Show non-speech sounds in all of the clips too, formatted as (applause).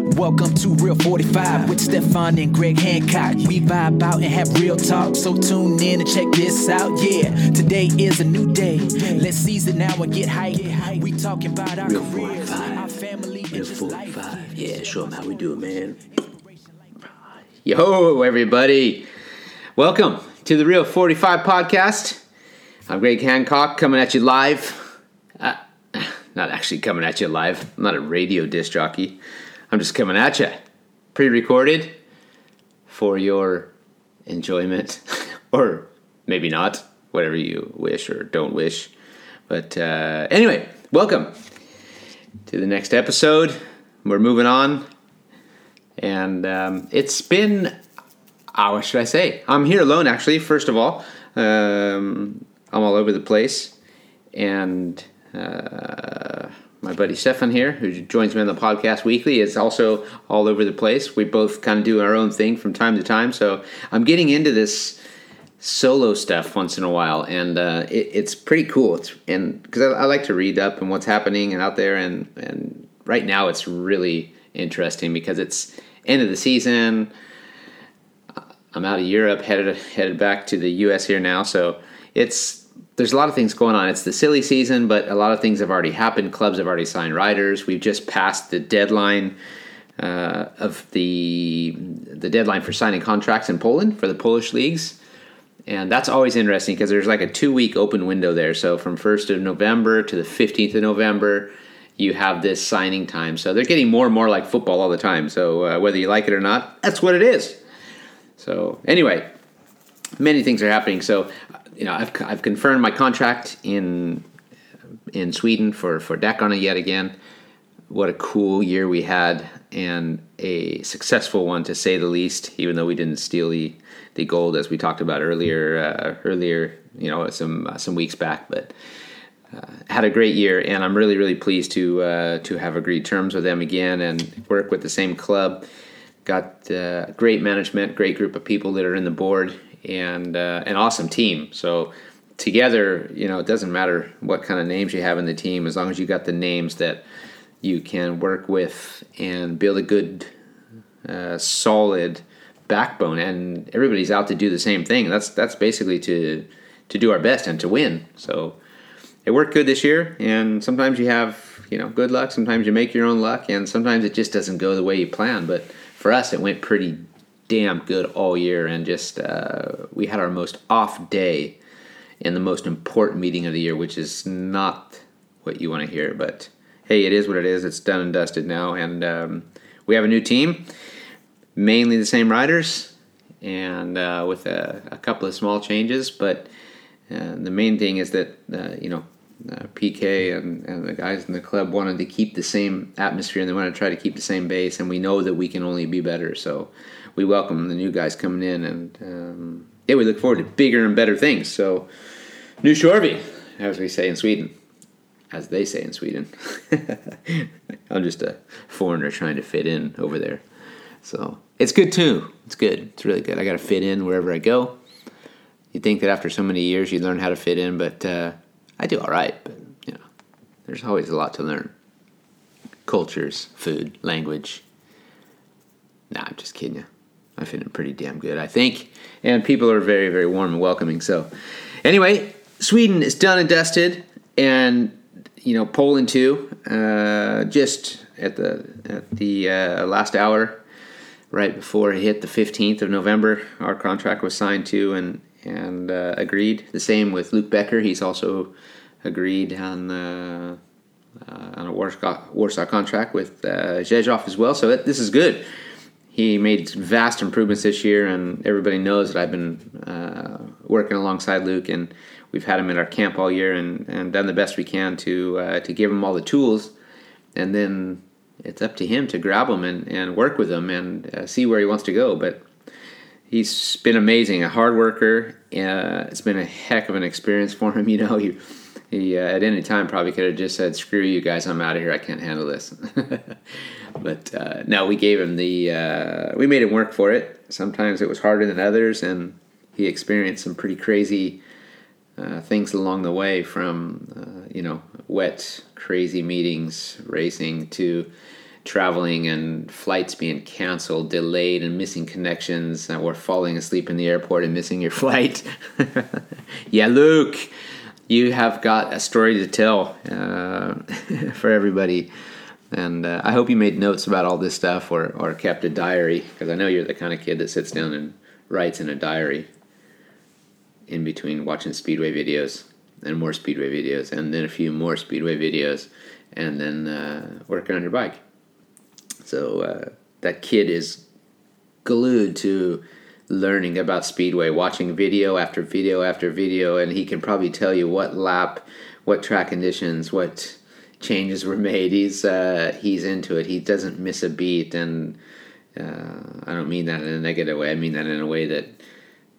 Welcome to Real 45 with Stefan and Greg Hancock. We vibe out and have real talk, so tune in and check this out. Yeah, today is a new day. Let's seize it now and get hype. We talking about our Real careers, 45. our family, and Real just 45. life. Yeah, show them how we do it, man. Yo, everybody. Welcome to the Real 45 podcast. I'm Greg Hancock coming at you live. Uh, (sighs) not actually coming at you live. I'm not a radio disc jockey. I'm just coming at you. Pre recorded for your enjoyment, (laughs) or maybe not, whatever you wish or don't wish. But uh, anyway, welcome to the next episode. We're moving on, and um, it's been. Uh, what should I say? I'm here alone, actually. First of all, um, I'm all over the place, and uh, my buddy Stefan here, who joins me on the podcast weekly, is also all over the place. We both kind of do our own thing from time to time, so I'm getting into this solo stuff once in a while, and uh, it, it's pretty cool. It's and because I, I like to read up and what's happening and out there, and and right now it's really interesting because it's end of the season. I'm out of Europe, headed headed back to the U.S. here now, so it's there's a lot of things going on. It's the silly season, but a lot of things have already happened. Clubs have already signed riders. We've just passed the deadline uh, of the the deadline for signing contracts in Poland for the Polish leagues and that's always interesting because there's like a two week open window there. So from 1st of November to the 15th of November, you have this signing time. So they're getting more and more like football all the time. So uh, whether you like it or not, that's what it is. So anyway, many things are happening. So you know, I've, I've confirmed my contract in in Sweden for for Dackarna yet again. What a cool year we had, and a successful one to say the least. Even though we didn't steal the the gold as we talked about earlier uh, earlier, you know, some uh, some weeks back, but. Uh, had a great year, and I'm really, really pleased to uh, to have agreed terms with them again and work with the same club. Got uh, great management, great group of people that are in the board, and uh, an awesome team. So together, you know, it doesn't matter what kind of names you have in the team, as long as you got the names that you can work with and build a good, uh, solid backbone. And everybody's out to do the same thing. That's that's basically to to do our best and to win. So it worked good this year. And sometimes you have you know good luck. Sometimes you make your own luck, and sometimes it just doesn't go the way you plan. But for us, it went pretty damn good all year, and just uh, we had our most off day in the most important meeting of the year, which is not what you want to hear, but hey, it is what it is. It's done and dusted now, and um, we have a new team, mainly the same riders, and uh, with a, a couple of small changes. But uh, the main thing is that uh, you know uh, PK and, and the guys in the club wanted to keep the same atmosphere, and they want to try to keep the same base, and we know that we can only be better. So we welcome the new guys coming in, and um, yeah, we look forward to bigger and better things. So new Shorby, as we say in Sweden as they say in Sweden. (laughs) I'm just a foreigner trying to fit in over there. So it's good too. It's good. It's really good. I got to fit in wherever I go. You'd think that after so many years you learn how to fit in, but uh, I do all right. But you know, there's always a lot to learn. Cultures, food, language. Nah, I'm just kidding you. I fit in pretty damn good, I think. And people are very, very warm and welcoming. So, anyway, Sweden is done and dusted, and you know Poland too. Uh, just at the at the uh, last hour, right before it hit the fifteenth of November, our contract was signed too, and and uh, agreed. The same with Luke Becker. He's also agreed on. Uh, uh, on a Warsaw, Warsaw contract with uh, Rzeszów as well, so it, this is good he made vast improvements this year, and everybody knows that I've been uh, working alongside Luke, and we've had him in our camp all year, and, and done the best we can to uh, to give him all the tools, and then it's up to him to grab them and, and work with them and uh, see where he wants to go. But he's been amazing, a hard worker. Uh, it's been a heck of an experience for him. (laughs) You know, he, he uh, at any time probably could have just said, "Screw you guys, I'm out of here. I can't handle this." (laughs) but uh, no, we gave him the uh, we made him work for it. Sometimes it was harder than others, and he experienced some pretty crazy uh, things along the way, from uh, you know wet, crazy meetings, racing to traveling and flights being canceled, delayed, and missing connections, or falling asleep in the airport and missing your (laughs) flight. (laughs) yeah, Luke, you have got a story to tell uh, (laughs) for everybody. And uh, I hope you made notes about all this stuff or, or kept a diary because I know you're the kind of kid that sits down and writes in a diary in between watching Speedway videos and more Speedway videos and then a few more Speedway videos and then uh, working on your bike. So uh, that kid is glued to learning about Speedway, watching video after video after video, and he can probably tell you what lap, what track conditions, what changes were made. He's uh, he's into it. He doesn't miss a beat, and uh, I don't mean that in a negative way. I mean that in a way that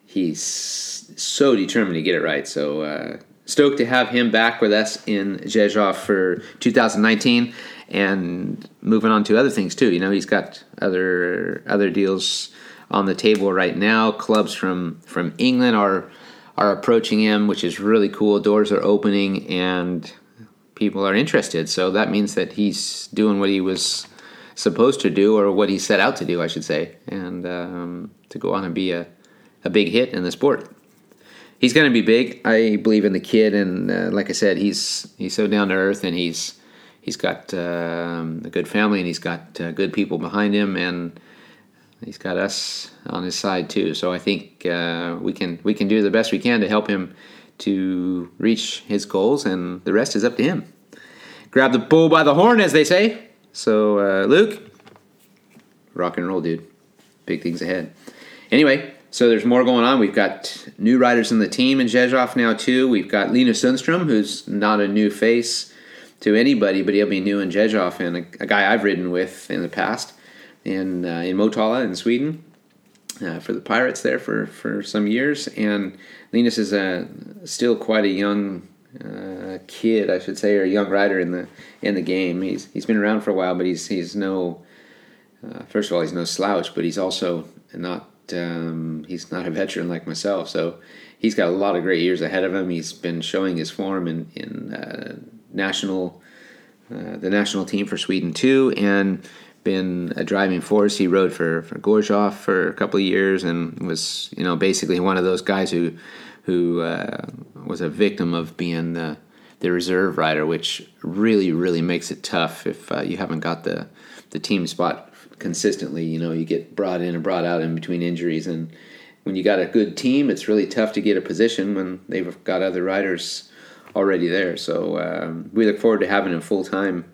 he's so determined to get it right. So uh, stoked to have him back with us in Rzeszów for 2019 and moving on to other things too. You know, he's got other other deals on the table right now. Clubs from from England are are approaching him, which is really cool. Doors are opening and people are interested. So that means that he's doing what he was supposed to do, or what he set out to do, I should say, and um, to go on and be a, a big hit in the sport. He's going to be big. I believe in the kid, and uh, like I said, he's he's so down to earth, and he's he's got um, a good family and he's got uh, good people behind him and he's got us on his side too. So I think uh, we can we can do the best we can to help him to reach his goals, and the rest is up to him. Grab the bull by the horn, as they say. So uh, Luke, rock and roll, dude. Big things ahead. Anyway, so there's more going on. We've got new riders in the team in Rzeszów now too. We've got Linus Sundstrom, who's not a new face to anybody, but he'll be new in Rzeszów and a, a, guy I've ridden with in the past in uh, in Motala in Sweden uh, for the Pirates there for, for some years. And Linus is a still quite a young uh, kid, I should say, or a young rider in the in the game. He's he's been around for a while, but he's he's no uh, first of all he's no slouch, but he's also not um, he's not a veteran like myself. So he's got a lot of great years ahead of him. He's been showing his form in in uh, national uh, the national team for Sweden too, and been a driving force. He rode for for Gorzów for a couple of years and was you know basically one of those guys who who uh, was a victim of being the the reserve rider, which really really makes it tough if uh, you haven't got the the team spot consistently. You know, you get brought in and brought out in between injuries, and when you got a good team, it's really tough to get a position when they've got other riders already there. So um, we look forward to having him full time,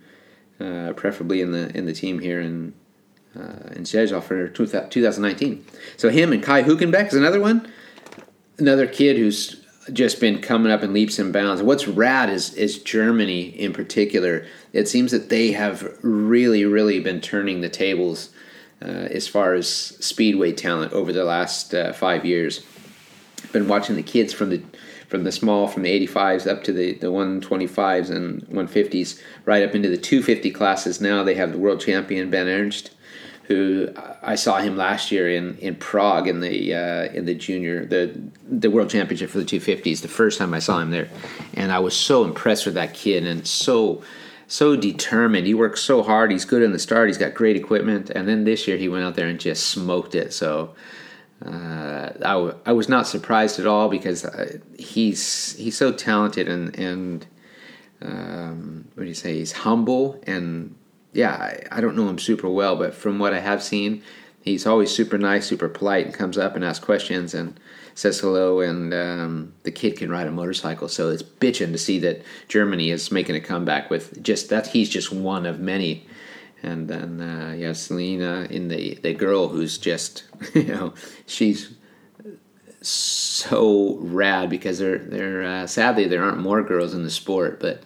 uh, preferably in the in the team here in uh, in Rzeszów for 2019. So him and Kai Huckenbeck is another one, another kid who's just been coming up in leaps and bounds. What's rad is is Germany in particular. It seems that they have really, really been turning the tables uh, as far as speedway talent over the last uh, five years. Been watching the kids from the from the small, from the 85s up to the, the 125s and 150s, right up into the 250 classes. Now they have the world champion Ben Ernst, who I saw him last year in, in Prague in the uh, in the junior the the world championship for the 250s. The first time I saw him there, and I was so impressed with that kid and so so determined. He works so hard. He's good in the start. He's got great equipment, and then this year he went out there and just smoked it. So uh, I, w- I was not surprised at all because uh, he's he's so talented and and um, what do you say? He's humble and yeah, I, I don't know him super well, but from what I have seen, he's always super nice, super polite, and comes up and asks questions and says hello. And um, the kid can ride a motorcycle, so it's bitching to see that Germany is making a comeback with just that. He's just one of many and then uh, yeah, Celina in the the girl who's just (laughs) you know she's so rad because there there uh, sadly there aren't more girls in the sport, but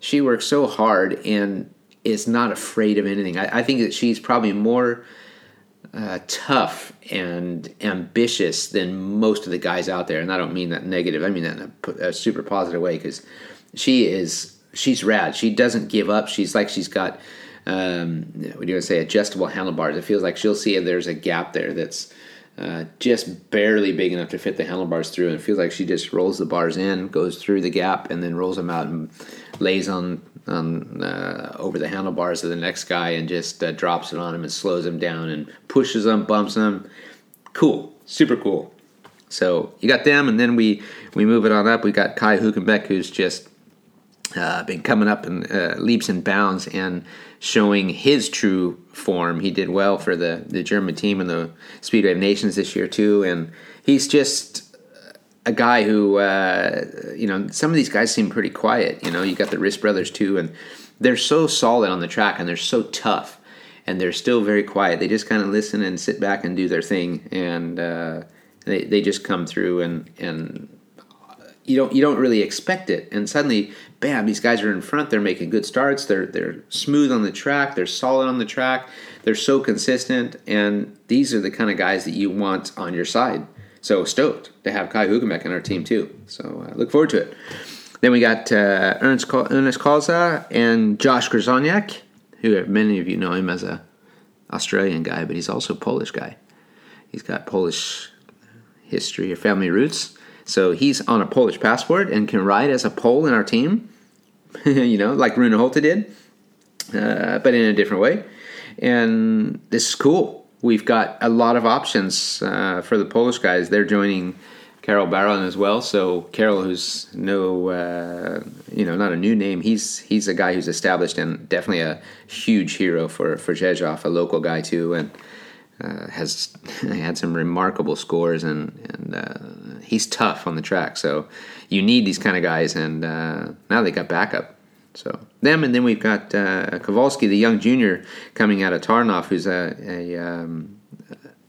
she works so hard and is not afraid of anything. I, I think that she's probably more. Uh, tough and ambitious than most of the guys out there, and I don't mean that negative. I mean that in a, a super positive way because she is she's rad. She doesn't give up. She's like she's got um, what do you say, adjustable handlebars. It feels like she'll see if there's a gap there that's uh, just barely big enough to fit the handlebars through, and it feels like she just rolls the bars in, goes through the gap, and then rolls them out and lays on on uh, over the handlebars of the next guy and just uh, drops it on him and slows him down and pushes him, bumps him. Cool, super cool. So you got them, and then we we move it on up. We got Kai Huckenbeck, who's just uh, been coming up in uh, leaps and bounds and showing his true form. He did well for the the German team in the Speedway of Nations this year too, and he's just a guy who, uh, you know, some of these guys seem pretty quiet. You know, you got the Riss brothers too, and they're so solid on the track and they're so tough, and they're still very quiet. They just kind of listen and sit back and do their thing, and uh, they they just come through and and you don't you don't really expect it, and suddenly, bam! These guys are in front. They're making good starts. They're they're smooth on the track. They're solid on the track. They're so consistent, and these are the kind of guys that you want on your side so stoked to have Kai Huckenbeck on our team too. So uh, look forward to it. Then we got uh, Ernest Koza and Josh Grajczonek, who many of you know him as a Australian guy, but he's also a Polish guy. He's got Polish history or family roots. So he's on a Polish passport and can ride as a Pole in our team, (laughs) you know, like Rune Holta did, uh, but in a different way. And this is cool we've got a lot of options uh, for the Polish guys. They're joining Karol Baran as well. So Karol, who's no, uh, you know, not a new name. He's he's a guy who's established and definitely a huge hero for for Rzeszów, a local guy too, and uh, has (laughs) had some remarkable scores and and uh, he's tough on the track. So you need these kind of guys, and uh, now they got backup. So them, and then we've got uh, Kowalski, the young junior coming out of Tarnów, who's a, a, um,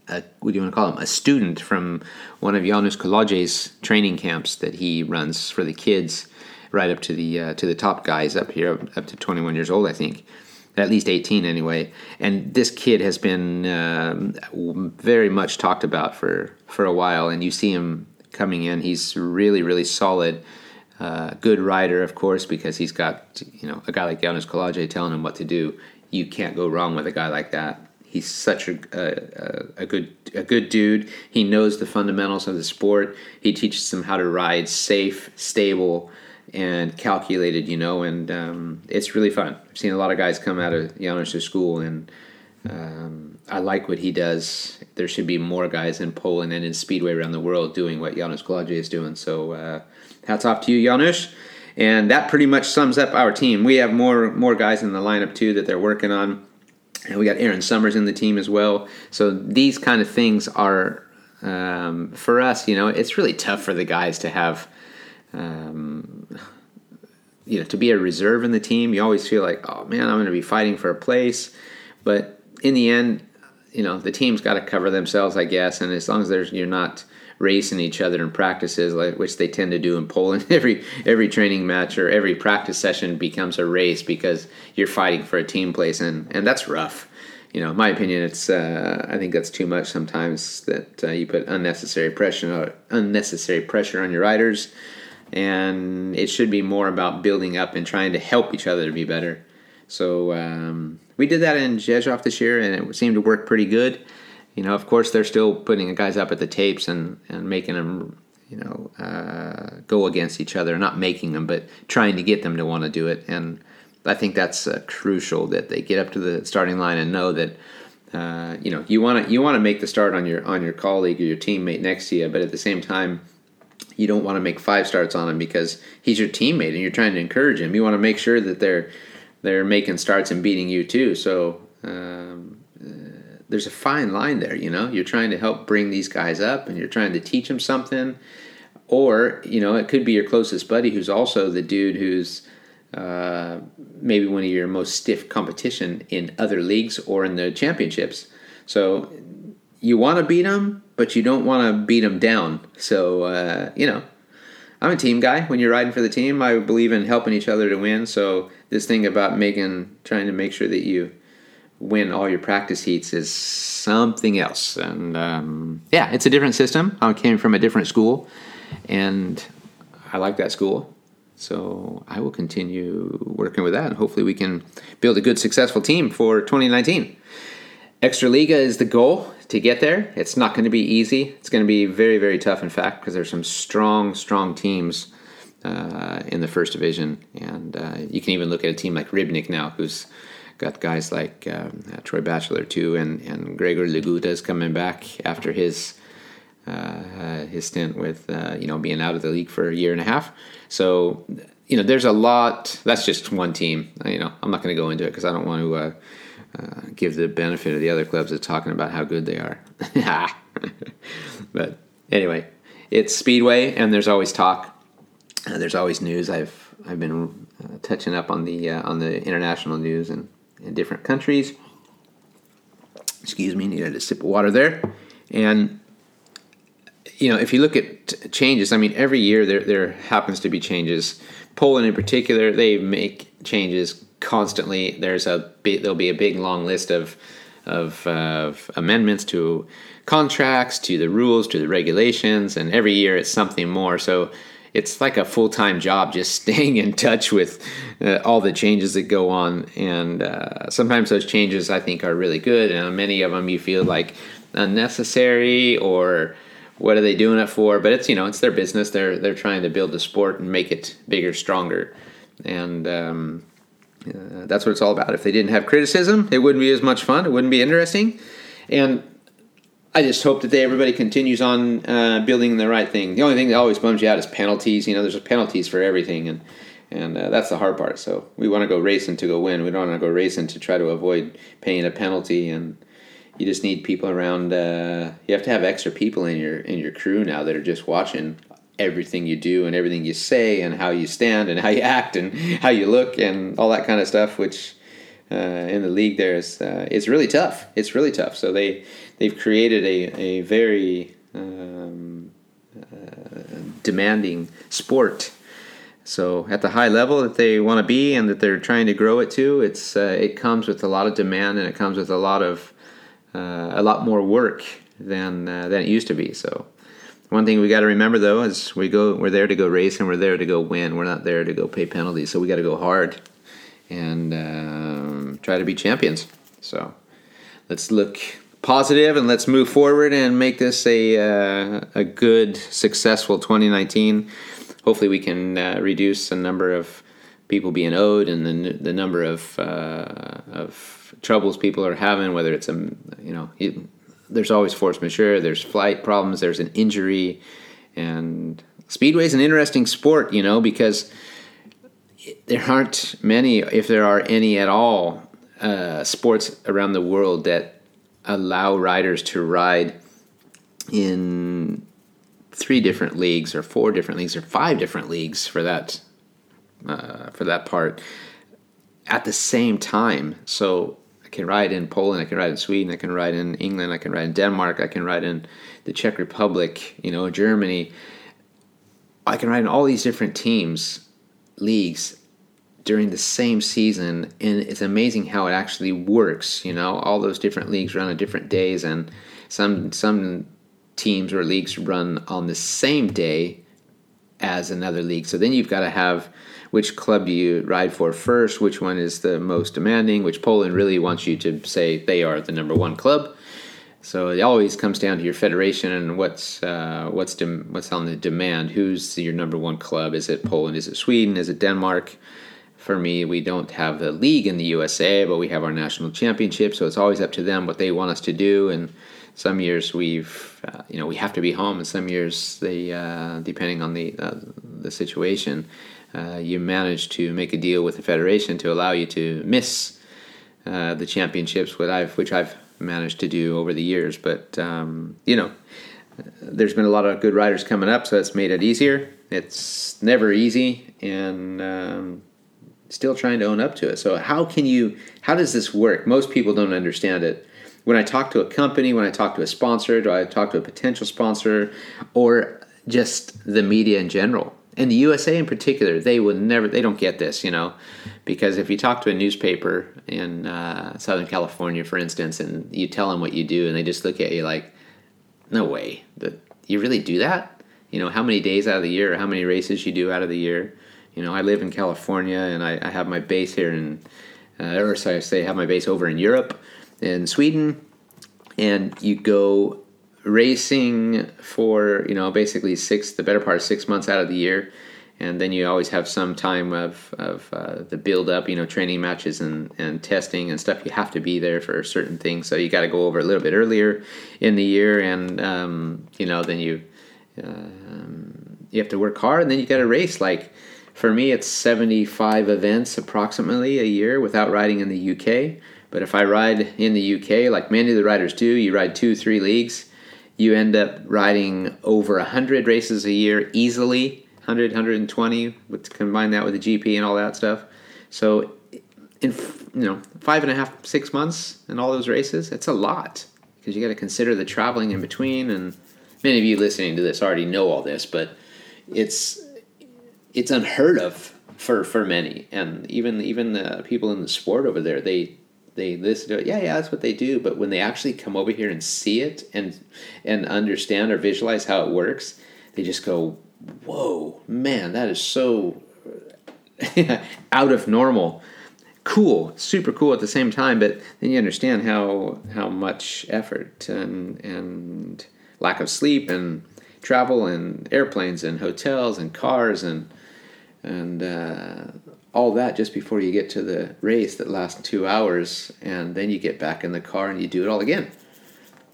a, what do you want to call him? A student from one of Janusz Kołodziej's training camps that he runs for the kids, right up to the uh, to the top guys up here, up to 21 years old, I think, at least 18 anyway. And this kid has been um, very much talked about for for a while, and you see him coming in. He's really really solid uh, good rider, of course, because he's got you know a guy like Janusz Kołodziej telling him what to do. You can't go wrong with a guy like that. He's such a, a, a, good a good dude. He knows the fundamentals of the sport. He teaches them how to ride safe, stable, and calculated. You know, and um, it's really fun. I've seen a lot of guys come out of Janusz's school, and um, I like what he does. There should be more guys in Poland and in Speedway around the world doing what Janusz Kołodziej is doing. So. Uh, hats off to you, Janusz. And that pretty much sums up our team. We have more more guys in the lineup too that they're working on, and we got Aaron Summers in the team as well. So these kind of things are um, for us. You know, it's really tough for the guys to have. You know, to be a reserve in the team, you always feel like, oh man, I'm going to be fighting for a place. But in the end, you know, the team's got to cover themselves, I guess. And as long as there's you're not racing each other in practices, like, which they tend to do in Poland. (laughs) Every every training match or every practice session becomes a race because you're fighting for a team place, and and that's rough. You know, in my opinion, it's uh, I think that's too much sometimes. That uh, you put unnecessary pressure unnecessary pressure on your riders, and it should be more about building up and trying to help each other to be better. So um, we did that in Rzeszów this year, and it seemed to work pretty good you know, of course, they're still putting the guys up at the tapes and, and making them, you know, uh, go against each other. Not making them, but trying to get them to want to do it. And I think that's uh, crucial that they get up to the starting line and know that, uh, you know, you want to you want to make the start on your on your colleague or your teammate next to you, but at the same time, you don't want to make five starts on him because he's your teammate and you're trying to encourage him. You want to make sure that they're they're making starts and beating you too. So. Um, there's a fine line there. You know, you're trying to help bring these guys up, and you're trying to teach them something, or you know, it could be your closest buddy who's also the dude who's uh, maybe one of your most stiff competition in other leagues or in the championships. So you want to beat them, but you don't want to beat them down. So uh, you know, I'm a team guy. When you're riding for the team, I believe in helping each other to win. So this thing about making, trying to make sure that you win all your practice heats is something else. And um, yeah, it's a different system. I came from a different school, and I like that school. So I will continue working with that, and hopefully we can build a good, successful team for 2019. Extraliga is the goal to get there. It's not going to be easy. It's going to be very, very tough, in fact, because there's some strong, strong teams uh, in the first division. And uh, you can even look at a team like Rybnik now, who's got guys like um, uh, Troy Batchelor too, and and Gregor Laguta is coming back after his. Uh, his stint with uh, you know being out of the league for a year and a half, so you know there's a lot. That's just one team. You know I'm not going to go into it because I don't want to uh, give the benefit of the other clubs of talking about how good they are. (laughs) but anyway, it's Speedway, and there's always talk. Uh, there's always news. I've I've been uh, touching up on the uh, on the international news in, in different countries. Excuse me, needed a sip of water there, and you know if you look at changes, I mean every year there there happens to be changes. Poland in particular, they make changes constantly. There's a there'll be a big long list of of, uh, of amendments to contracts, to the rules, to the regulations, and every year it's something more. So it's like a full time job just (laughs) staying in touch with uh, all the changes that go on. And uh, sometimes those changes I think are really good, and many of them you feel like unnecessary or what are they doing it for? But it's you know it's their business. They're they're trying to build the sport and make it bigger, stronger, and um, uh, that's what it's all about. If they didn't have criticism, it wouldn't be as much fun. It wouldn't be interesting. And I just hope that they, everybody continues on uh, building the right thing. The only thing that always bums you out is penalties. You know, there's penalties for everything, and and uh, that's the hard part. So we want to go racing to go win. We don't want to go racing to try to avoid paying a penalty. And you just need people around. Uh, you have to have extra people in your in your crew now that are just watching everything you do and everything you say and how you stand and how you act and how you look and all that kind of stuff which uh, in the league there is uh, it's really tough. It's really tough. So they they've created a, a very um, uh, demanding sport. So at the high level that they want to be and that they're trying to grow it to it's uh, it comes with a lot of demand and it comes with a lot of uh, a lot more work than uh, than it used to be. So one thing we got to remember though is we go we're there to go race and we're there to go win. We're not there to go pay penalties. So we got to go hard and um, try to be champions. So let's look positive and let's move forward and make this a uh, a good successful 2019. Hopefully we can uh, reduce the number of people being owed and the the number of uh, of troubles people are having whether it's a you know there's always force majeure, there's flight problems, there's an injury, and speedway is an interesting sport, you know, because there aren't many, if there are any at all, uh, sports around the world that allow riders to ride in three different leagues or four different leagues or five different leagues for that uh, for that part at the same time. So can ride in Poland, I can ride in Sweden, I can ride in England, I can ride in Denmark, I can ride in the Czech Republic, you know, Germany. I can ride in all these different teams, leagues during the same season and it's amazing how it actually works, you know. All those different leagues run on different days and some some teams or leagues run on the same day as another league. So then you've got to have which club do you ride for first, which one is the most demanding, which Poland really wants you to say they are the number one club. So it always comes down to your federation and what's uh, what's what's on the demand. Who's your number one club? Is it Poland? Is it Sweden? Is it Denmark? For me, we don't have a league in the USA, but we have our national championship. So it's always up to them what they want us to do. And some years we've uh, you know we have to be home, and some years they uh, depending on the uh, the situation uh, you manage to make a deal with the federation to allow you to miss uh, the championships, which I've which I've managed to do over the years. But um, you know, there's been a lot of good riders coming up, so it's made it easier. It's never easy, and um, still trying to own up to it. So how can you? How does this work? Most people don't understand it. When I talk to a company, when I talk to a sponsor, do I talk to a potential sponsor, or just the media in general? in the USA in particular, they will never, they don't get this, you know, because if you talk to a newspaper in uh, Southern California, for instance, and you tell them what you do, and they just look at you like, no way, that you really do that? You know, how many days out of the year, or how many races you do out of the year? You know, I live in California, and I, I have my base here in, uh, or sorry, I say, have my base over in Europe, in Sweden, and you go racing for you know basically six the better part of six months out of the year and then you always have some time of, of uh, the build up, you know, training matches and, and testing and stuff. You have to be there for certain things, so you got to go over a little bit earlier in the year, and um, you know, then you um, you have to work hard, and then you got to race. Like for me, it's seventy five events approximately a year without riding in the UK. But if I ride in the UK, like many of the riders do, you ride two, three leagues, you end up riding over hundred races a year easily 100, 120, with combine that with the GP and all that stuff. So, in you know five and a half, six months in all those races, it's a lot because you got to consider the traveling in between. And many of you listening to this already know all this, but it's it's unheard of for for many, and even even the people in the sport over there, they they listen to it. Yeah, yeah, that's what they do. But when they actually come over here and see it and and understand or visualize how it works, they just go, whoa, man, that is so (laughs) out of normal. Cool, super cool at the same time, but then you understand how how much effort and and lack of sleep and travel and airplanes and hotels and cars and and uh, all that just before you get to the race that lasts two hours, and then you get back in the car and you do it all again.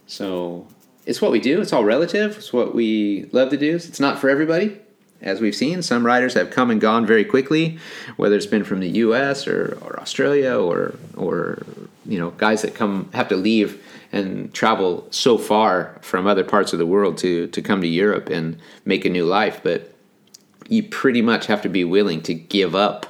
So it's what we do. It's all relative. It's what we love to do. It's not for everybody. As we've seen, some riders have come and gone very quickly, whether it's been from the U.S. or, or Australia or or you know guys that come have to leave and travel so far from other parts of the world to to come to Europe and make a new life. But you pretty much have to be willing to give up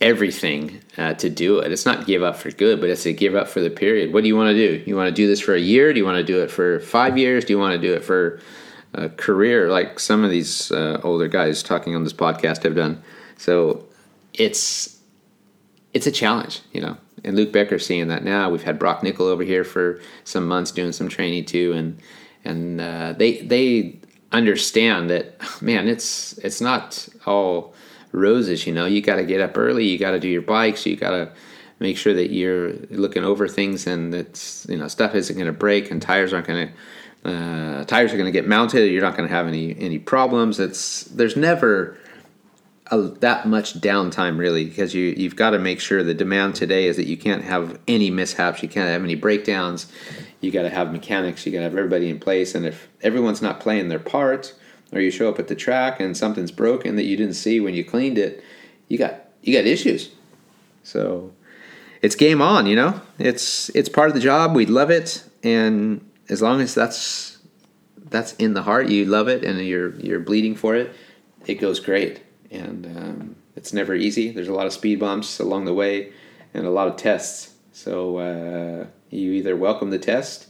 everything uh, to do it. It's not give up for good, but it's a give up for the period. What do you want to do? You want to do this for a year? Do you want to do it for five years? Do you want to do it for a career, like some of these uh, older guys talking on this podcast have done? So it's it's a challenge, you know. And Luke Becker's seeing that now. We've had Broc Nicol over here for some months doing some training too, and and uh, they they understand that man, it's it's not all roses. You know, you got to get up early. You got to do your bikes. You got to make sure that you're looking over things and that you know stuff isn't going to break and tires aren't going to uh, tires are going to get mounted. You're not going to have any any problems. It's there's never a, that much downtime really because you you've got to make sure the demand today is that you can't have any mishaps. You can't have any breakdowns. You got to have mechanics. You got to have everybody in place. And if everyone's not playing their part, or you show up at the track and something's broken that you didn't see when you cleaned it, you got you got issues. So it's game on, you know. It's it's part of the job. We love it, and as long as that's that's in the heart, you love it, and you're you're bleeding for it. It goes great, and um, it's never easy. There's a lot of speed bumps along the way, and a lot of tests. So uh, you either welcome the test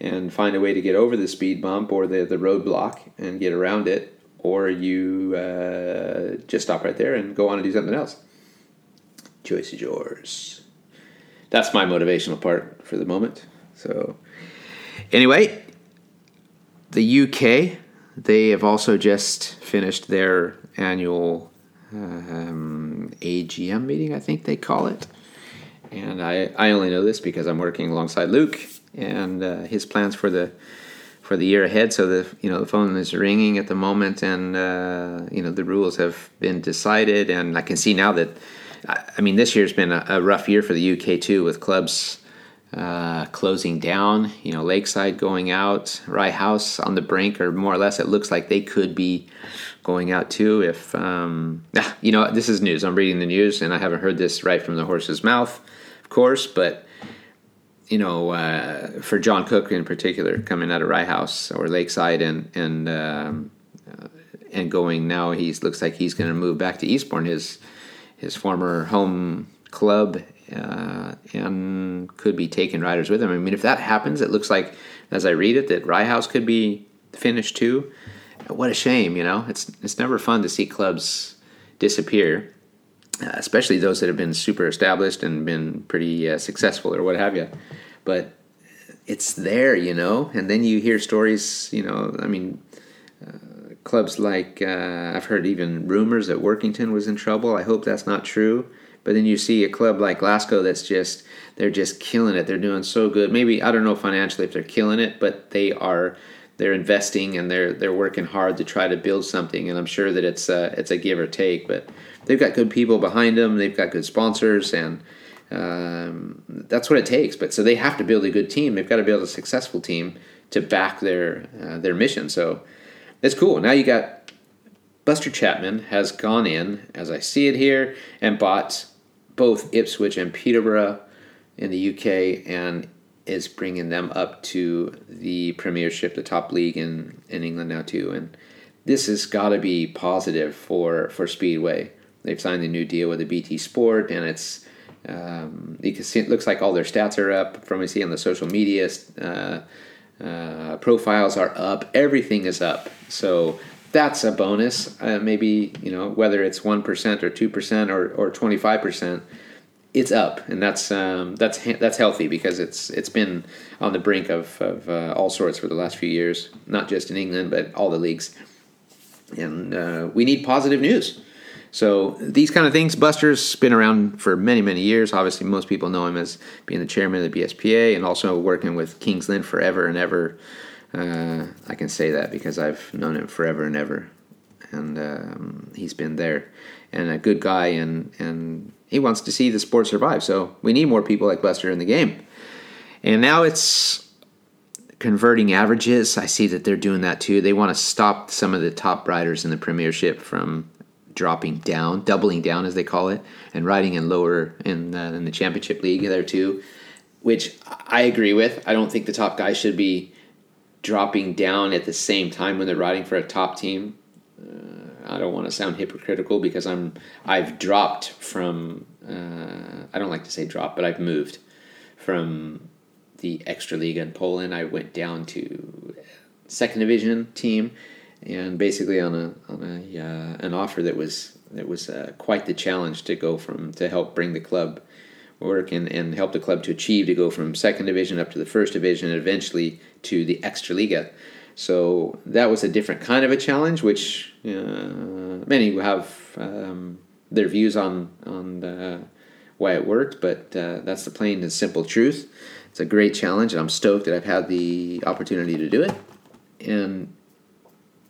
and find a way to get over the speed bump or the, the roadblock and get around it, or you uh, just stop right there and go on and do something else. Choice is yours. That's my motivational part for the moment. So, anyway, the UK, they have also just finished their annual um, AGM meeting, I think they call it. And I, I only know this because I'm working alongside Luke and uh, his plans for the for the year ahead. So the you know the phone is ringing at the moment, and uh, you know the rules have been decided, and I can see now that I mean this year's been a, a rough year for the UK too, with clubs. Uh, closing down, you know, Lakeside going out, Rye House on the brink, or more or less, it looks like they could be going out too. If um, you know, this is news. I'm reading the news, and I haven't heard this right from the horse's mouth, of course, but you know, uh, for Jon Cook in particular, coming out of Rye House or Lakeside and and um, uh, and going now, he looks like he's going to move back to Eastbourne, his his former home club, uh, and could be taking riders with him. I mean, if that happens, it looks like, as I read it, that Rye House could be finished too. What a shame, you know. It's it's never fun to see clubs disappear. Uh, especially those that have been super established and been pretty uh, successful or what have you. But it's there, you know. And then you hear stories, you know. I mean, uh, clubs like uh, I've heard even rumors that Workington was in trouble. I hope that's not true. But then you see a club like Glasgow that's just they're just killing it. They're doing so good. Maybe I don't know financially if they're killing it, but they are they're investing and they're they're working hard to try to build something. And I'm sure that it's a, it's a give or take, but they've got good people behind them. They've got good sponsors, and um, that's what it takes. But so they have to build a good team. They've got to build a successful team to back their uh, their mission. So it's cool. Now you got Buster Chapman has gone in, as I see it here, and bought both Ipswich and Peterborough in the UK, and is bringing them up to the Premiership, the top league in, in England now too. And this has got to be positive for for Speedway. They've signed a new deal with the BT Sport, and it's um, you can see it looks like all their stats are up from what you see on the social media. Uh, uh, profiles are up. Everything is up. So that's a bonus. Uh, maybe you know whether it's one percent or two percent or or twenty five percent. It's up, and that's um, that's that's healthy because it's it's been on the brink of, of uh, all sorts for the last few years, not just in England but all the leagues, and uh, we need positive news. So these kind of things, Buster's been around for many, many years. Obviously, most people know him as being the chairman of the BSPA and also working with Kings Lynn forever and ever. Uh, I can say that because I've known him forever and ever, and um, he's been there and a good guy, and and he wants to see the sport survive. So we need more people like Buster in the game. And now it's converting averages. I see that they're doing that too. They want to stop some of the top riders in the Premiership from dropping down, doubling down as they call it, and riding in lower in the, in the championship league there too, which I agree with. I don't think the top guys should be dropping down at the same time when they're riding for a top team. Uh, I don't want to sound hypocritical because I'm I've dropped from uh, I don't like to say drop, but I've moved from the extra league in Poland. I went down to second division team and basically on a on a uh, an offer that was that was uh, quite the challenge to go from to help bring the club work and, and help the club to achieve to go from second division up to the first division and eventually to the Extraliga. So that was a different kind of a challenge, which uh, many have um, their views on on the, why it worked, but uh, that's the plain and simple truth. It's a great challenge, and I'm stoked that I've had the opportunity to do it. And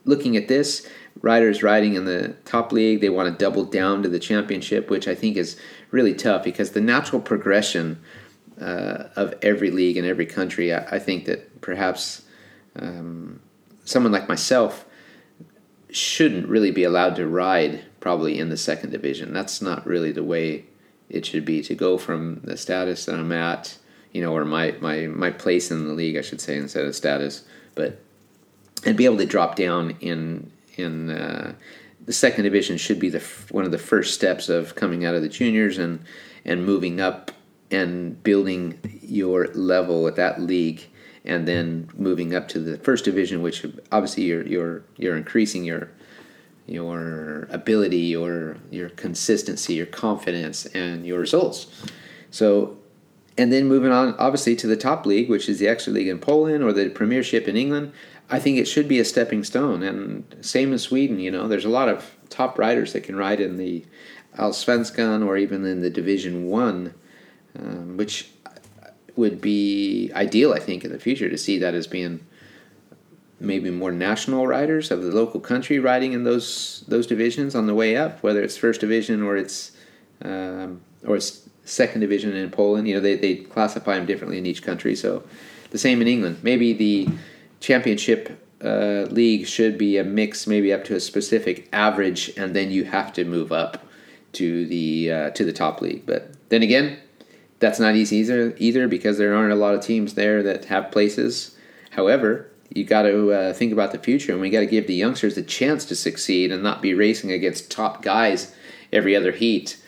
looking at this, riders riding in the top league, they want to double down to the championship, which I think is really tough because the natural progression uh, of every league in every country, I, I think that perhaps um, someone like myself shouldn't really be allowed to ride probably in the second division. That's not really the way it should be to go from the status that I'm at, you know, or my, my, my place in the league, I should say, instead of status. But and be able to drop down in in uh, the second division should be the one of the first steps of coming out of the juniors and and moving up and building your level at that league and then moving up to the first division which obviously you're you're you're increasing your your ability your your consistency your confidence and your results. So and then moving on obviously to the top league which is the extra league in Poland or the premiership in England I think it should be a stepping stone. And same in Sweden, you know, there's a lot of top riders that can ride in the Allsvenskan or even in the Division One, um, which would be ideal, I think, in the future to see that as being maybe more national riders of the local country riding in those those divisions on the way up, whether it's first division or it's um, or it's second division in Poland. You know, they, they classify them differently in each country. So the same in England. Maybe the championship uh, league should be a mix, maybe up to a specific average, and then you have to move up to the uh, to the top league. But then again, that's not easy either, either because there aren't a lot of teams there that have places. However, you got to uh, think about the future, and we got to give the youngsters a chance to succeed and not be racing against top guys every other heat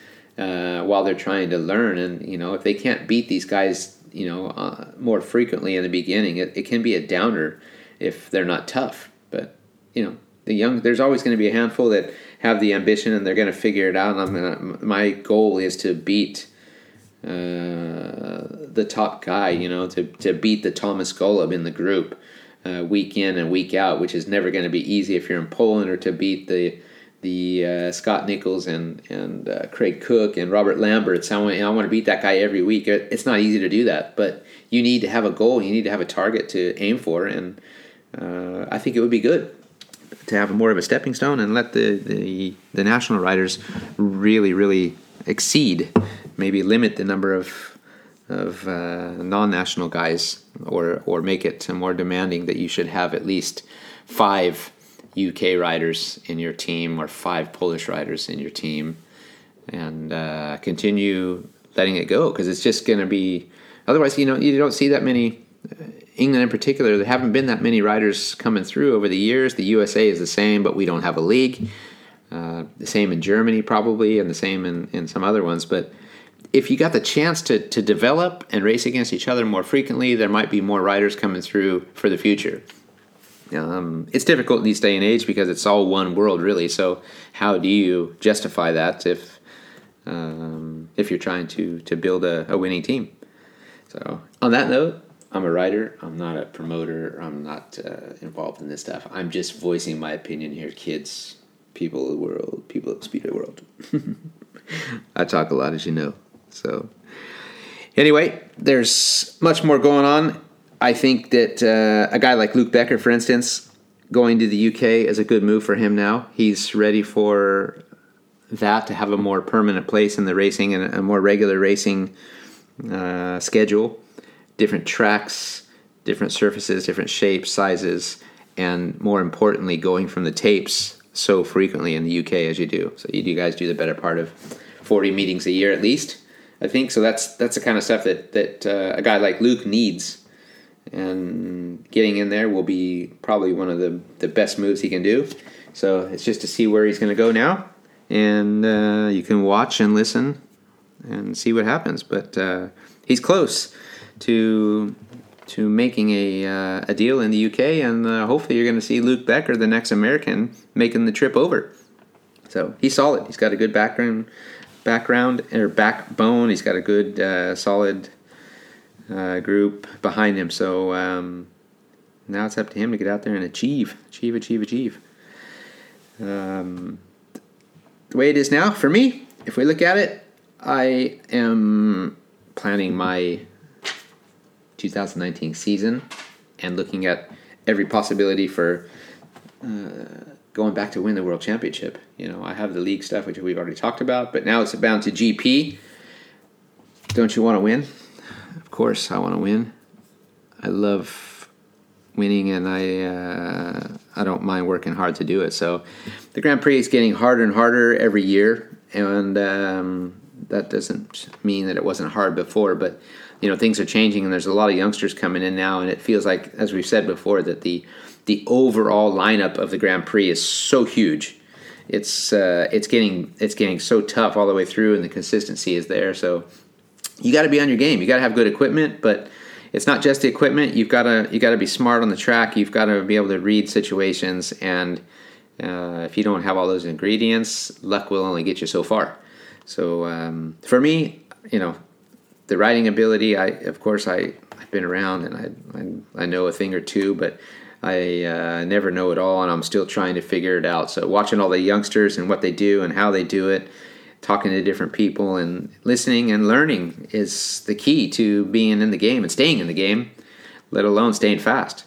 uh, while they're trying to learn. And you know, if they can't beat these guys you know, uh, more frequently in the beginning, it, it can be a downer if they're not tough. But you know, the young, there's always going to be a handful that have the ambition and they're going to figure it out. And I'm gonna, my goal is to beat uh, the top guy. You know, to to beat the Thomas Gollob in the group. Uh, week in and week out, which is never going to be easy if you're in Poland, or to beat the the uh, Scott Nicholls and and uh, Craig Cook and Robert Lamberts. I want I want to beat that guy every week. It's not easy to do that, but you need to have a goal. You need to have a target to aim for, and uh, I think it would be good to have more of a stepping stone and let the, the, the national riders really, really exceed, maybe limit the number of of uh, non-national guys, or or make it more demanding that you should have at least five UK riders in your team or five Polish riders in your team, and uh, continue letting it go because it's just going to be. Otherwise, you know, you don't see that many. Uh, England in particular, there haven't been that many riders coming through over the years. The USA is the same, but we don't have a league. Uh, the same in Germany, probably, and the same in, in some other ones. But if you got the chance to, to develop and race against each other more frequently, there might be more riders coming through for the future. Um, it's difficult this day and age because it's all one world, really. So, how do you justify that if um, if you're trying to to build a, a, winning team? So, on that note, I'm a writer. I'm not a promoter. I'm not uh, involved in this stuff. I'm just voicing my opinion here, kids, people of the world, people of the speedway world. (laughs) I talk a lot, as you know. So, anyway, there's much more going on I think that uh, a guy like Luke Becker, for instance, going to the UK is a good move for him now. He's ready for that to have a more permanent place in the racing and a more regular racing uh, schedule, different tracks, different surfaces, different shapes, sizes, and more importantly, going from the tapes so frequently in the UK as you do. So you, guys do the better part of 40 meetings a year at least, I think. So that's that's the kind of stuff that that uh, a guy like Luke needs and getting in there will be probably one of the, the best moves he can do. So it's just to see where he's going to go now, and uh, you can watch and listen and see what happens. But uh, he's close to to making a uh, a deal in the UK, and uh, hopefully you're going to see Luke Becker, the next American, making the trip over. So he's solid. He's got a good background, background or backbone. He's got a good, uh, solid uh, group behind him. So um, now it's up to him to get out there and achieve, achieve, achieve, achieve. Um, the way it is now, for me, if we look at it, I am planning my 2019 season and looking at every possibility for uh, going back to win the world championship. You know, I have the league stuff, which we've already talked about, but now it's bound to GP. Don't you want to win? Course, I want to win. I love winning, and I uh, I don't mind working hard to do it. So, the Grand Prix is getting harder and harder every year, and um, that doesn't mean that it wasn't hard before. But you know, things are changing, and there's a lot of youngsters coming in now, and it feels like, as we've said before, that the the overall lineup of the Grand Prix is so huge. It's uh, it's getting it's getting so tough all the way through, and the consistency is there. So you got to be on your game. You got to have good equipment, but it's not just the equipment. You've got to you got to be smart on the track. You've got to be able to read situations, and uh, if you don't have all those ingredients, luck will only get you so far. So um, for me, you know, the riding ability. I of course I I've been around and I I, I know a thing or two, but I uh, never know it all, and I'm still trying to figure it out. So watching all the youngsters and what they do and how they do it talking to different people and listening and learning is the key to being in the game and staying in the game, let alone staying fast.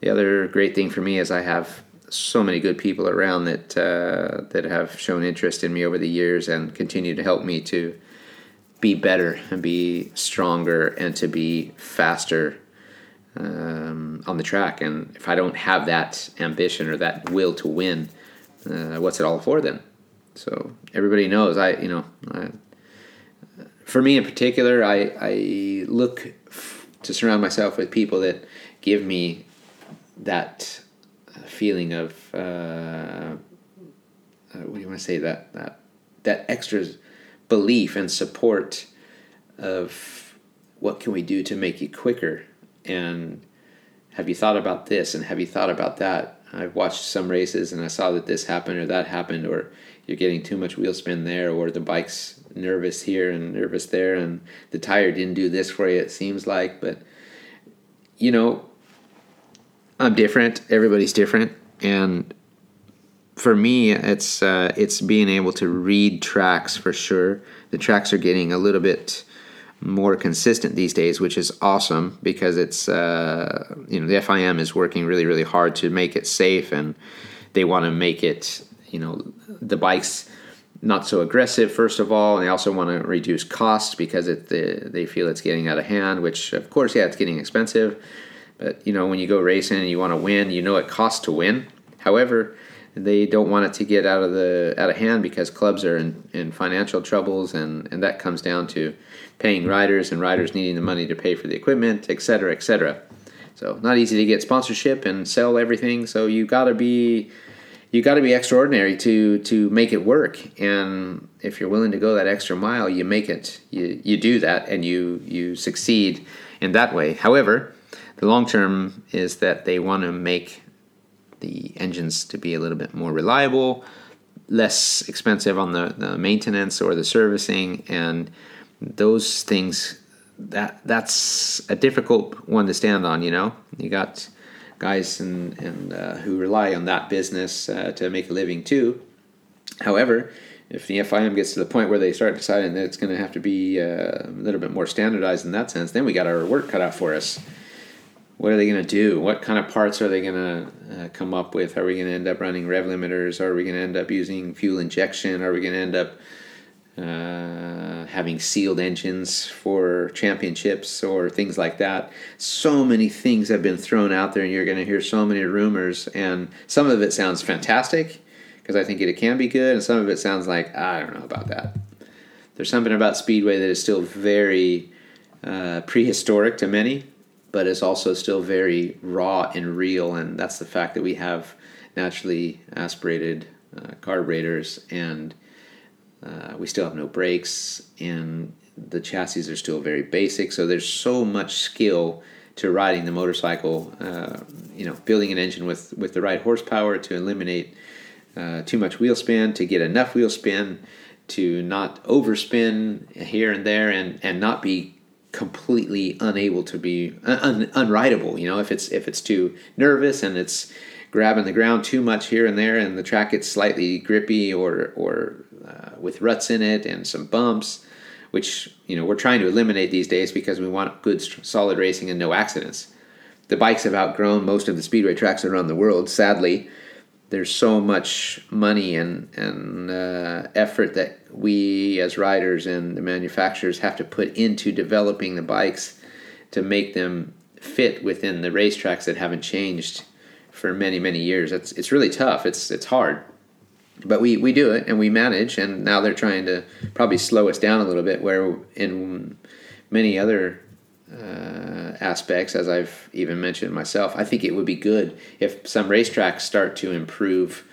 The other great thing for me is I have so many good people around that uh, that have shown interest in me over the years and continue to help me to be better and be stronger and to be faster um, on the track. And if I don't have that ambition or that will to win, uh, what's it all for then? So everybody knows I, you know, I, for me in particular, I I look f- to surround myself with people that give me that feeling of uh, uh, what do you want to say that that that extra belief and support of what can we do to make you quicker? And have you thought about this and have you thought about that? I've watched some races and i saw that this happened or that happened or you're getting too much wheel spin there, or the bike's nervous here and nervous there, and the tire didn't do this for you, it seems like. But, you know, I'm different. Everybody's different. And for me, it's, uh, it's being able to read tracks for sure. The tracks are getting a little bit more consistent these days, which is awesome because it's uh, you know the FIM is working really really hard to make it safe and they want to make it you know the bikes not so aggressive first of all and they also want to reduce costs because it the, they feel it's getting out of hand which of course yeah it's getting expensive. But you know when you go racing and you want to win you know it costs to win. However they don't want it to get out of the out of hand because clubs are in, in financial troubles and, and that comes down to paying riders and riders needing the money to pay for the equipment et cetera et cetera. So not easy to get sponsorship and sell everything so you got to be you got to be extraordinary to to make it work. And if you're willing to go that extra mile you make it. You you do that and you you succeed in that way. However the long term is that they want to make the engines to be a little bit more reliable, less expensive on the, the maintenance or the servicing, and those things that that's a difficult one to stand on. You know, you got guys and and uh, who rely on that business uh, to make a living too. However, if the FIM gets to the point where they start deciding that it's going to have to be uh, a little bit more standardized in that sense, then we got our work cut out for us what are they going to do? What kind of parts are they going to uh, come up with? Are we going to end up running rev limiters? Are we going to end up using fuel injection? Are we going to end up uh, having sealed engines for championships or things like that? So many things have been thrown out there, and you're going to hear so many rumors. And some of it sounds fantastic because I think it can be good, and some of it sounds like I don't know about that. There's something about Speedway that is still very uh, prehistoric to many but is also still very raw and real. And that's the fact that we have naturally aspirated uh, carburetors and uh, we still have no brakes and the chassis are still very basic. So there's so much skill to riding the motorcycle. Uh, you know, building an engine with with the right horsepower to eliminate uh, too much wheel spin, to get enough wheel spin, to not overspin here and there, and and not be completely unable to be un, unrideable. You know, if it's if it's too nervous and it's grabbing the ground too much here and there, and the track gets slightly grippy or or uh, with ruts in it and some bumps, which you know we're trying to eliminate these days because we want good solid racing and no accidents. The bikes have outgrown most of the speedway tracks around the world, sadly, there's so much money and and uh, effort that we as riders and the manufacturers have to put into developing the bikes to make them fit within the racetracks that haven't changed for many many years. It's it's really tough. It's it's hard, but we we do it and we manage. And now they're trying to probably slow us down a little bit. Where in many other uh, aspects, as I've even mentioned myself. I think it would be good if some racetracks start to improve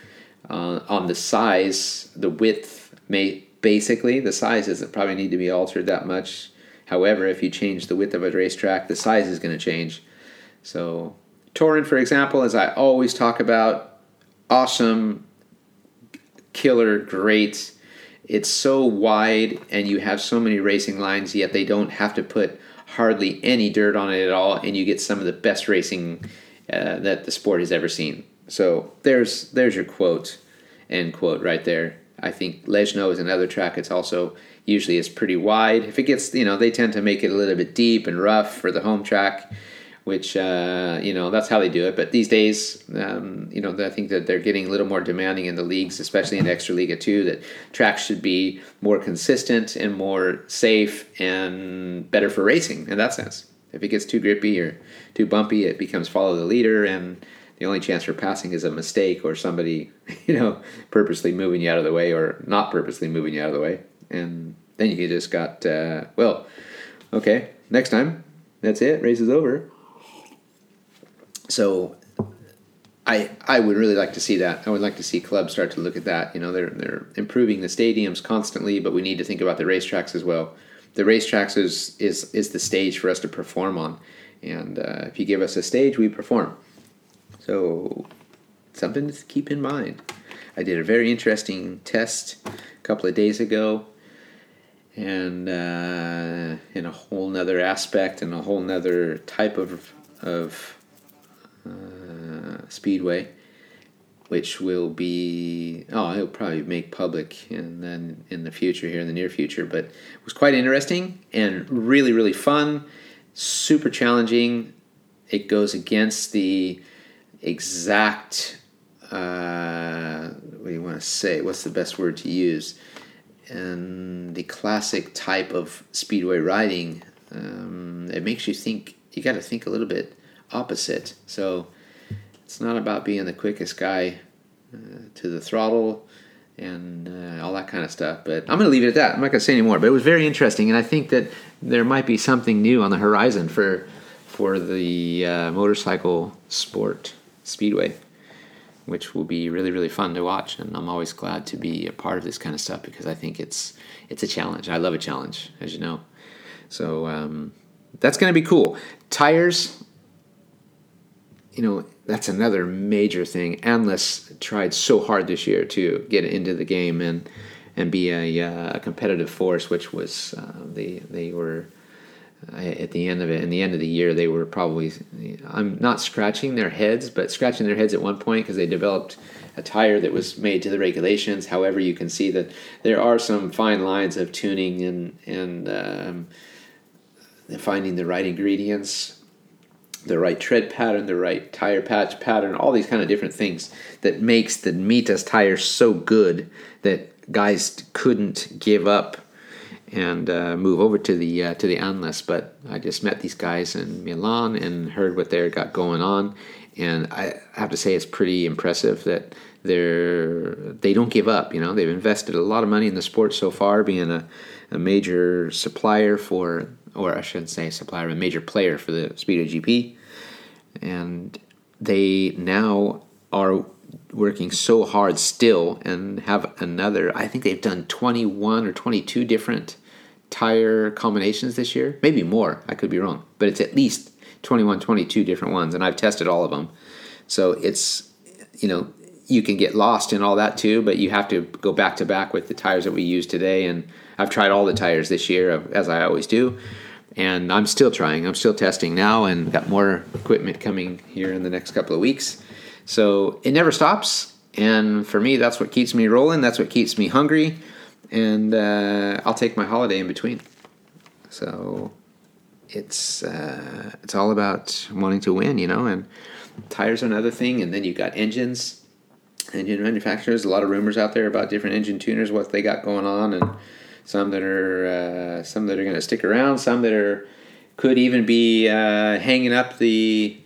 uh, on the size, the width. May basically the size doesn't probably need to be altered that much. However, if you change the width of a racetrack, the size is going to change. So, Toruń, for example, as I always talk about, awesome, killer, great. It's so wide, and you have so many racing lines, yet they don't have to put hardly any dirt on it at all, and you get some of the best racing uh, that the sport has ever seen. So there's there's your quote, end quote right there. I think Leszno is another track. It's also usually is pretty wide. If it gets, you know, they tend to make it a little bit deep and rough for the home track which uh, you know that's how they do it. But these days, um, you know, I think that they're getting a little more demanding in the leagues, especially in Extra Extraliga too. That tracks should be more consistent and more safe and better for racing in that sense. If it gets too grippy or too bumpy, it becomes follow the leader, and the only chance for passing is a mistake or somebody, (laughs) you know, purposely moving you out of the way or not purposely moving you out of the way, and then you just got uh, well, okay, next time. That's it. Race is over. So I I would really like to see that. I would like to see clubs start to look at that. You know, they're they're improving the stadiums constantly, but we need to think about the racetracks as well. The racetracks is is is the stage for us to perform on, and uh, if you give us a stage, we perform. So something to keep in mind. I did a very interesting test a couple of days ago, and uh, in a whole nother aspect and a whole nother type of of uh, speedway. which will be oh it'll probably make public and then in the future here in the near future but it was quite interesting and really really fun super challenging. It goes against the exact uh, what do you want to say? What's the best word to use? And the classic type of speedway riding um, it makes you think you got to think a little bit opposite so it's not about being the quickest guy uh, to the throttle and uh, all that kind of stuff. But I'm going to leave it at that. I'm not going to say any more. But it was very interesting, and I think that there might be something new on the horizon for for the uh, motorcycle sport speedway, which will be really really fun to watch. And I'm always glad to be a part of this kind of stuff because I think it's it's a challenge. I love a challenge, as you know. So um, that's going to be cool. Tires you know, that's another major thing. Anlas tried so hard this year to get into the game and and be a, uh, a competitive force, which was uh, they they were uh, at the end of it. In the end of the year, they were probably I'm not scratching their heads, but scratching their heads at one point because they developed a tire that was made to the regulations. However, you can see that there are some fine lines of tuning and and um, finding the right ingredients the right tread pattern, the right tire patch pattern, all these kind of different things that makes the Mitas tire so good that guys couldn't give up and uh, move over to the uh, to the Anlas. But I just met these guys in Milan and heard what they got going on, and I have to say it's pretty impressive that they're they don't give up. You know, they've invested a lot of money in the sport so far, being a, a major supplier for or I shouldn't say supplier, a major player for the Speedway GP. And they now are working so hard still and have another, I think they've done 21 or 22 different tire combinations this year. Maybe more, I could be wrong, but it's at least 21, 22 different ones, and I've tested all of them. So it's, you know, you can get lost in all that too, but you have to go back to back with the tires that we use today. And I've tried all the tires this year, as I always do and I'm still trying. I'm still testing now, and got more equipment coming here in the next couple of weeks. So it never stops, and for me, that's what keeps me rolling. That's what keeps me hungry, and uh, I'll take my holiday in between. So it's uh, it's all about wanting to win, you know. And tires are another thing, and then you've got engines, engine manufacturers. A lot of rumors out there about different engine tuners, what they got going on, and some that are uh, some that are going to stick around, some that are could even be uh, hanging up the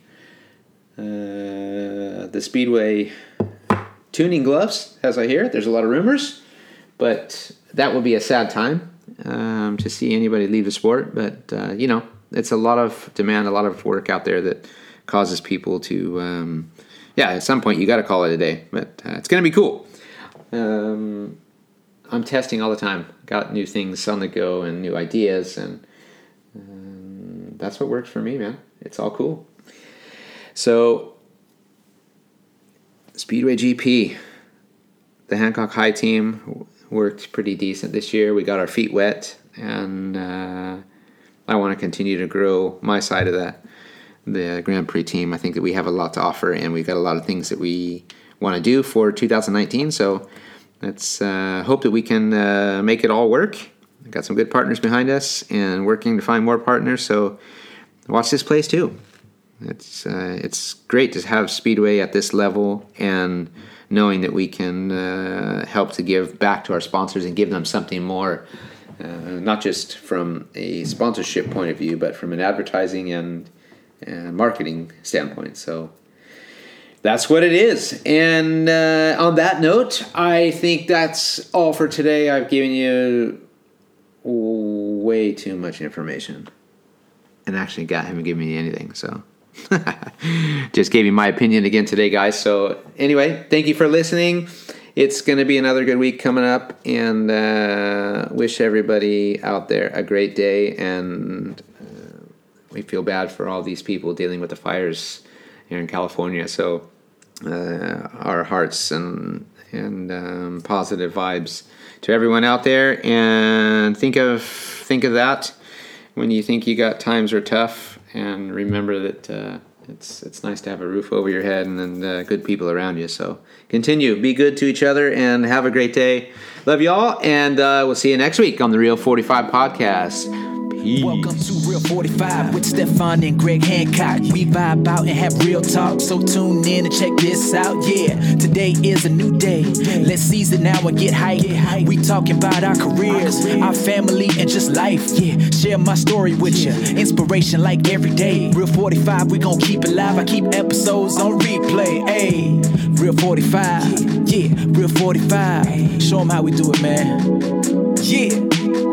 uh, the speedway tuning gloves, as I hear. There's a lot of rumors, but that would be a sad time um, to see anybody leave the sport. But uh, you know, it's a lot of demand, a lot of work out there that causes people to. Um, yeah, at some point you got to call it a day, but uh, it's going to be cool. Um, I'm testing all the time. Got new things on the go and new ideas, and um, that's what works for me, man. It's all cool. So, Speedway GP, the Hancock High team worked pretty decent this year. We got our feet wet, and uh, I want to continue to grow my side of the the Grand Prix team. I think that we have a lot to offer, and we've got a lot of things that we want to do for 2019. So let's uh, hope that we can uh, make it all work. We've got some good partners behind us and working to find more partners. So watch this place too. It's uh, it's great to have Speedway at this level and knowing that we can uh, help to give back to our sponsors and give them something more, uh, not just from a sponsorship point of view, but from an advertising and, and marketing standpoint. So that's what it is. And uh, on that note, I think that's all for today. I've given you way too much information, and actually, got haven't given me anything. So, (laughs) just gave you my opinion again today, guys. So, anyway, thank you for listening. It's going to be another good week coming up, and uh, wish everybody out there a great day. And uh, we feel bad for all these people dealing with the fires here in California. So uh, our hearts and and um, positive vibes to everyone out there. And think of think of that when you think you got times are tough, and remember that uh, it's it's nice to have a roof over your head and, and uh, good people around you. So continue, be good to each other, and have a great day. Love y'all, and uh, we'll see you next week on the Real Forty Five podcast. Peace. Welcome to Real 45 with Stefan and Greg Hancock. We vibe out and have real talk, so tune in and check this out. Yeah, today is a new day. Let's seize it now and get hype. We talking about our careers, our family, and just life. Yeah, share my story with you. Inspiration like every day. Real 45, we gon' keep it live. I keep episodes on replay. Hey, Real 45. Yeah, Real 45. Show them how we do it, man. Yeah.